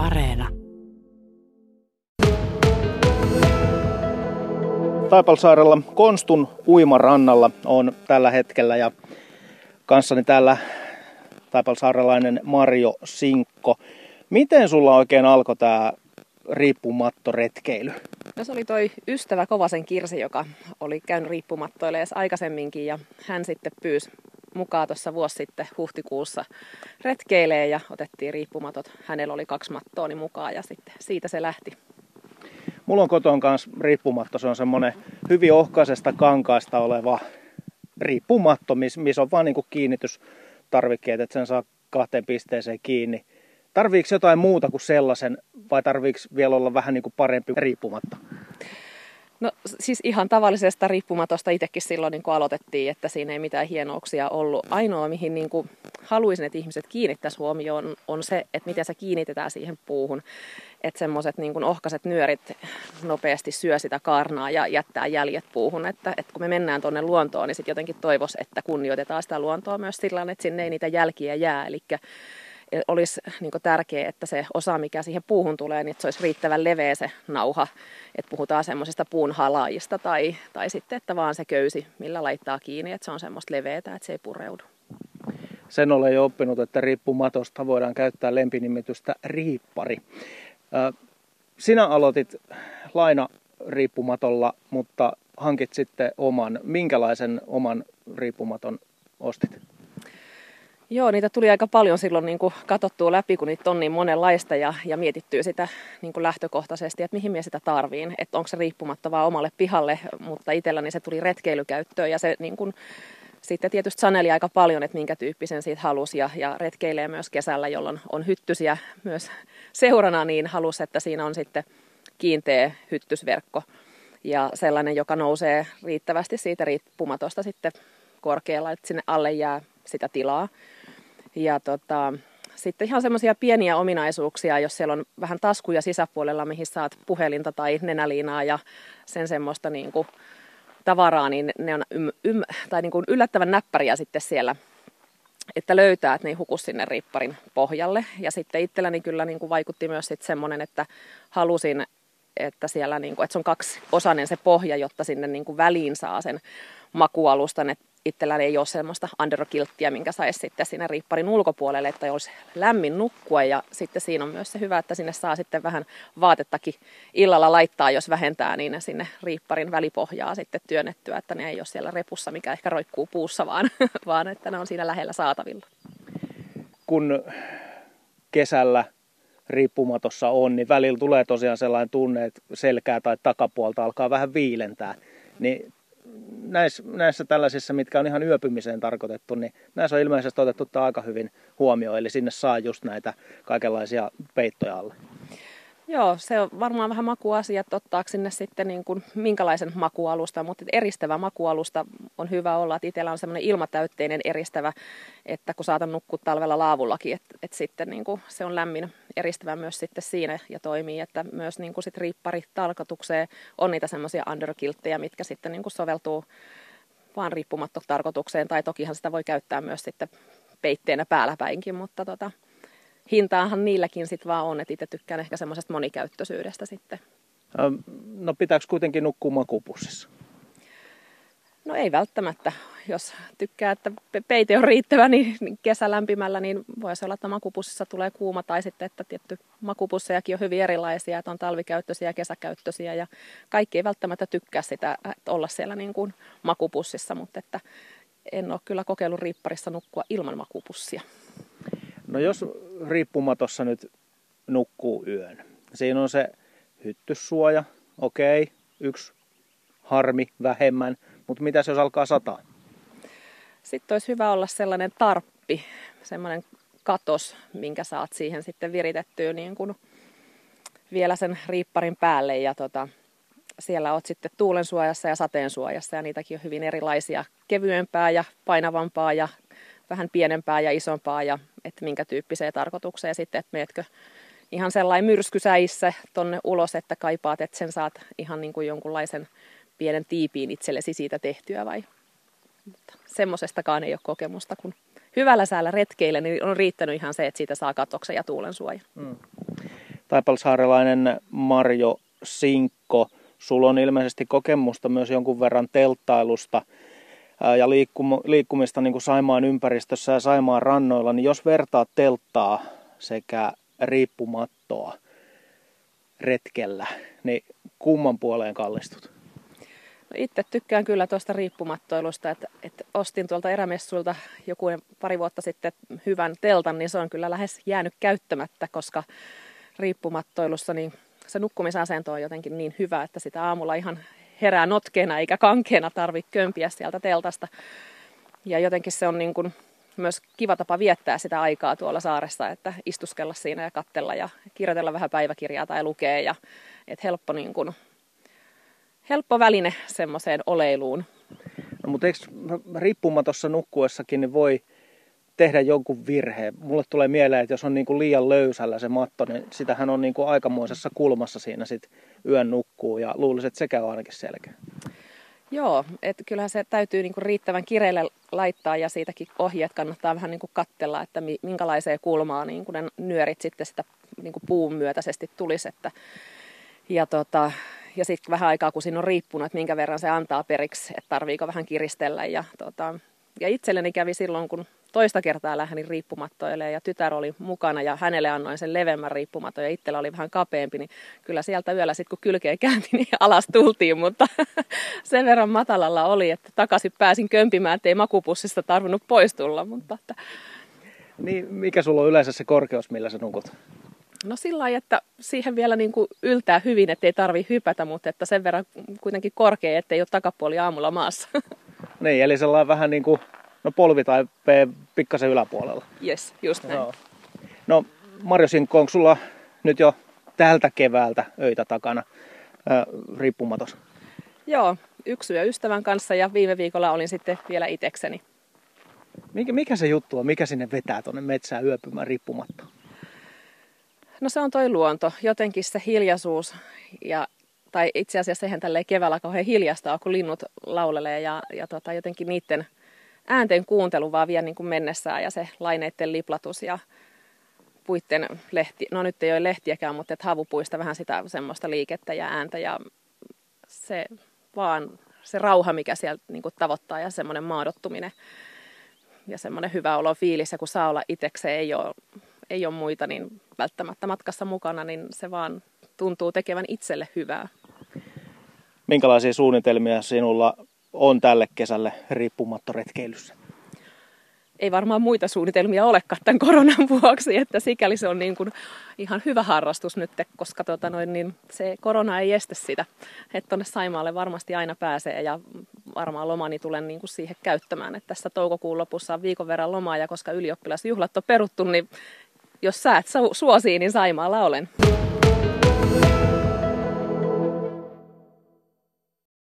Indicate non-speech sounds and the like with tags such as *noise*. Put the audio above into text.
Areena. Taipalsaarella Konstun uimarannalla on tällä hetkellä ja kanssani täällä taipalsaarelainen Mario Sinkko. Miten sulla oikein alkoi tämä riippumattoretkeily? No se oli toi ystävä Kovasen Kirsi, joka oli käynyt riippumattoille aikaisemminkin ja hän sitten pyysi mukaan tuossa vuosi sitten huhtikuussa retkeilee ja otettiin riippumatot. Hänellä oli kaksi mattooni mukaan ja sitten siitä se lähti. Mulla on koton kanssa riippumatto. Se on semmoinen hyvin ohkaisesta kankaasta oleva riippumatto, missä on vaan niin kiinnitystarvikkeet, että sen saa kahteen pisteeseen kiinni. Tarviiko jotain muuta kuin sellaisen vai tarviiko vielä olla vähän niin kuin parempi riippumatta? No siis ihan tavallisesta riippumatosta itsekin silloin niin aloitettiin, että siinä ei mitään hienouksia ollut. Ainoa, mihin niin kuin haluaisin, että ihmiset kiinnittäisi huomioon, on se, että miten se kiinnitetään siihen puuhun. Että semmoiset niin ohkaiset nyörit nopeasti syö sitä karnaa ja jättää jäljet puuhun. Että, että kun me mennään tuonne luontoon, niin sitten jotenkin toivoisi, että kunnioitetaan sitä luontoa myös sillä että sinne ei niitä jälkiä jää. Eli olisi niin tärkeää, että se osa, mikä siihen puuhun tulee, niin että se olisi riittävän leveä se nauha. Että puhutaan semmoisesta puun halaajista tai, tai sitten, että vaan se köysi, millä laittaa kiinni, että se on semmoista leveätä, että se ei pureudu. Sen olen jo oppinut, että riippumatosta voidaan käyttää lempinimitystä riippari. Sinä aloitit laina riippumatolla, mutta hankit sitten oman. Minkälaisen oman riippumaton ostit? Joo, niitä tuli aika paljon silloin niin kuin katsottua läpi, kun niitä on niin monenlaista ja, ja mietittyy sitä niin kuin lähtökohtaisesti, että mihin minä sitä tarviin. Että onko se riippumatta vaan omalle pihalle, mutta itselläni se tuli retkeilykäyttöön ja se niin kuin, sitten tietysti saneli aika paljon, että minkä tyyppisen siitä halusi ja, ja retkeilee myös kesällä, jolloin on hyttysiä myös seurana, niin halusi, että siinä on sitten kiinteä hyttysverkko ja sellainen, joka nousee riittävästi siitä riippumatosta sitten korkealla, että sinne alle jää sitä tilaa. Ja tota, sitten ihan semmoisia pieniä ominaisuuksia, jos siellä on vähän taskuja sisäpuolella, mihin saat puhelinta tai nenäliinaa ja sen semmoista niin kuin tavaraa, niin ne on ym, ym, tai niin kuin yllättävän näppäriä sitten siellä, että löytää, että ne ei huku sinne riipparin pohjalle. Ja sitten itselläni kyllä niin kuin vaikutti myös sitten semmoinen, että halusin, että siellä niin kuin, että se on kaksi osainen se pohja, jotta sinne niin kuin väliin saa sen makualustan, että itselläni ei ole semmoista underkilttiä, minkä saisi sitten siinä riipparin ulkopuolelle, että olisi lämmin nukkua. Ja sitten siinä on myös se hyvä, että sinne saa sitten vähän vaatettakin illalla laittaa, jos vähentää, niin sinne riipparin välipohjaa sitten työnnettyä, että ne ei ole siellä repussa, mikä ehkä roikkuu puussa, vaan, *laughs* vaan että ne on siinä lähellä saatavilla. Kun kesällä riippumatossa on, niin välillä tulee tosiaan sellainen tunne, että selkää tai takapuolta alkaa vähän viilentää. Niin näissä, näissä tällaisissa, mitkä on ihan yöpymiseen tarkoitettu, niin näissä on ilmeisesti otettu aika hyvin huomioon, eli sinne saa just näitä kaikenlaisia peittoja alle. Joo, se on varmaan vähän makuasia, että ottaako sinne sitten niin kuin minkälaisen makualusta, mutta eristävä makualusta on hyvä olla, että itsellä on semmoinen ilmatäytteinen eristävä, että kun saatan nukkua talvella laavullakin, että, että sitten niin kuin se on lämmin eristävä myös sitten siinä ja toimii, että myös niin kuin sit riippari tarkoitukseen on niitä semmoisia underkilttejä, mitkä sitten niin kuin soveltuu vaan riippumatta tarkoitukseen, tai tokihan sitä voi käyttää myös sitten peitteenä päällä päinkin, mutta tota, hintaahan niilläkin sitten vaan on, että itse tykkään ehkä semmoisesta monikäyttöisyydestä sitten. No pitääkö kuitenkin nukkua makupussissa? No ei välttämättä. Jos tykkää, että peite on riittävä, niin, niin kesälämpimällä, niin voisi olla, että makupussissa tulee kuuma. Tai sitten, että tietty makupussejakin on hyvin erilaisia, että on talvikäyttöisiä ja kesäkäyttöisiä. Ja kaikki ei välttämättä tykkää sitä, että olla siellä niin kuin makupussissa, mutta että en ole kyllä kokeillut riipparissa nukkua ilman makupussia. No jos riippumatossa nyt nukkuu yön, siinä on se hyttyssuoja, okei, yksi harmi vähemmän, mutta mitä jos alkaa sataa? Sitten olisi hyvä olla sellainen tarppi, sellainen katos, minkä saat siihen sitten viritettyä niin kuin vielä sen riipparin päälle. Ja tota, siellä olet sitten tuulen suojassa ja sateen suojassa ja niitäkin on hyvin erilaisia, kevyempää ja painavampaa ja vähän pienempää ja isompaa ja että minkä tyyppiseen tarkoitukseen sitten, että meetkö ihan sellainen myrskysäissä tonne ulos, että kaipaat, että sen saat ihan niin kuin jonkunlaisen pienen tiipiin itsellesi siitä tehtyä vai mutta semmoisestakaan ei ole kokemusta, kun hyvällä säällä retkeillä niin on riittänyt ihan se, että siitä saa katoksen ja tuulen suoja. Mm. taipalsaarelainen Marjo Sinkko. Sulla on ilmeisesti kokemusta myös jonkun verran telttailusta ja liikkumista niin kuin Saimaan ympäristössä ja Saimaan rannoilla, niin jos vertaat telttaa sekä riippumattoa retkellä, niin kumman puoleen kallistut? No itse tykkään kyllä tuosta riippumattoilusta, että, että ostin tuolta erämessuilta joku pari vuotta sitten hyvän teltan, niin se on kyllä lähes jäänyt käyttämättä, koska riippumattoilussa niin se nukkumisasento on jotenkin niin hyvä, että sitä aamulla ihan herää notkeena eikä kankeena tarvitse kömpiä sieltä teltasta. Ja jotenkin se on niin kuin myös kiva tapa viettää sitä aikaa tuolla saaressa, että istuskella siinä ja kattella ja kirjoitella vähän päiväkirjaa tai lukea. Ja, että helppo, niin kuin, helppo väline semmoiseen oleiluun. No, mutta eikö riippumatossa nukkuessakin niin voi tehdä jonkun virheen? Mulle tulee mieleen, että jos on niin kuin liian löysällä se matto, niin sitähän on niin kuin aikamoisessa kulmassa siinä sit yön nukkuu ja luulisin, että sekä on ainakin selkeä. Joo, että kyllähän se täytyy niinku riittävän kireille laittaa ja siitäkin ohjeet kannattaa vähän niinku kattella, että minkälaiseen kulmaan niinku ne nyörit sitten sitä niinku puun myötäisesti tulisi. Että, ja tota, ja sitten vähän aikaa, kun siinä on riippunut, että minkä verran se antaa periksi, että tarviiko vähän kiristellä. Ja, tota, ja itselleni kävi silloin, kun toista kertaa lähdin riippumattoille ja tytär oli mukana ja hänelle annoin sen levemmän riippumaton ja itsellä oli vähän kapeampi, niin kyllä sieltä yöllä sitten kun kylkeä käänti, niin *laughs* alas tultiin, mutta *laughs* sen verran matalalla oli, että takaisin pääsin kömpimään, ettei makupussista tarvinnut pois tulla. Mutta että... Niin, mikä sulla on yleensä se korkeus, millä sä nukut? No sillä lailla, että siihen vielä niin kuin yltää hyvin, ettei tarvi hypätä, mutta että sen verran kuitenkin korkea, ettei ole takapuoli aamulla maassa. *laughs* Niin, eli sellainen vähän niin kuin No polvi tai pikkasen yläpuolella. Yes, just näin. Joo. No Marjo Sinkko, onko sulla nyt jo tältä keväältä öitä takana äh, riippumatos? Joo, yksi yö ystävän kanssa ja viime viikolla olin sitten vielä itekseni. Mikä, mikä se juttu on? Mikä sinne vetää tuonne metsään yöpymään riippumatta? No se on toi luonto, jotenkin se hiljaisuus ja tai itse asiassa sehän tälleen keväällä kauhean hiljasta kun linnut laulelee ja, ja tota, jotenkin niiden äänten kuuntelu vaan vie niin kuin mennessään ja se laineiden liplatus ja puitten lehti, no nyt ei ole lehtiäkään, mutta että havupuista vähän sitä semmoista liikettä ja ääntä ja se vaan se rauha, mikä sieltä niin kuin tavoittaa ja semmoinen maadottuminen ja semmoinen hyvä olo fiilis ja kun saa olla itsekseen, ei ole, ei ole muita niin välttämättä matkassa mukana, niin se vaan tuntuu tekevän itselle hyvää. Minkälaisia suunnitelmia sinulla on tälle kesälle riippumatta retkeilyssä? Ei varmaan muita suunnitelmia olekaan tämän koronan vuoksi, että sikäli se on niin kuin ihan hyvä harrastus nyt, koska tota noin, niin se korona ei estä sitä. Että tuonne Saimaalle varmasti aina pääsee ja varmaan lomani tulen niin kuin siihen käyttämään. Että tässä toukokuun lopussa on viikon verran lomaa ja koska ylioppilasjuhlat on peruttu, niin jos sä et suosii, niin Saimaalla olen.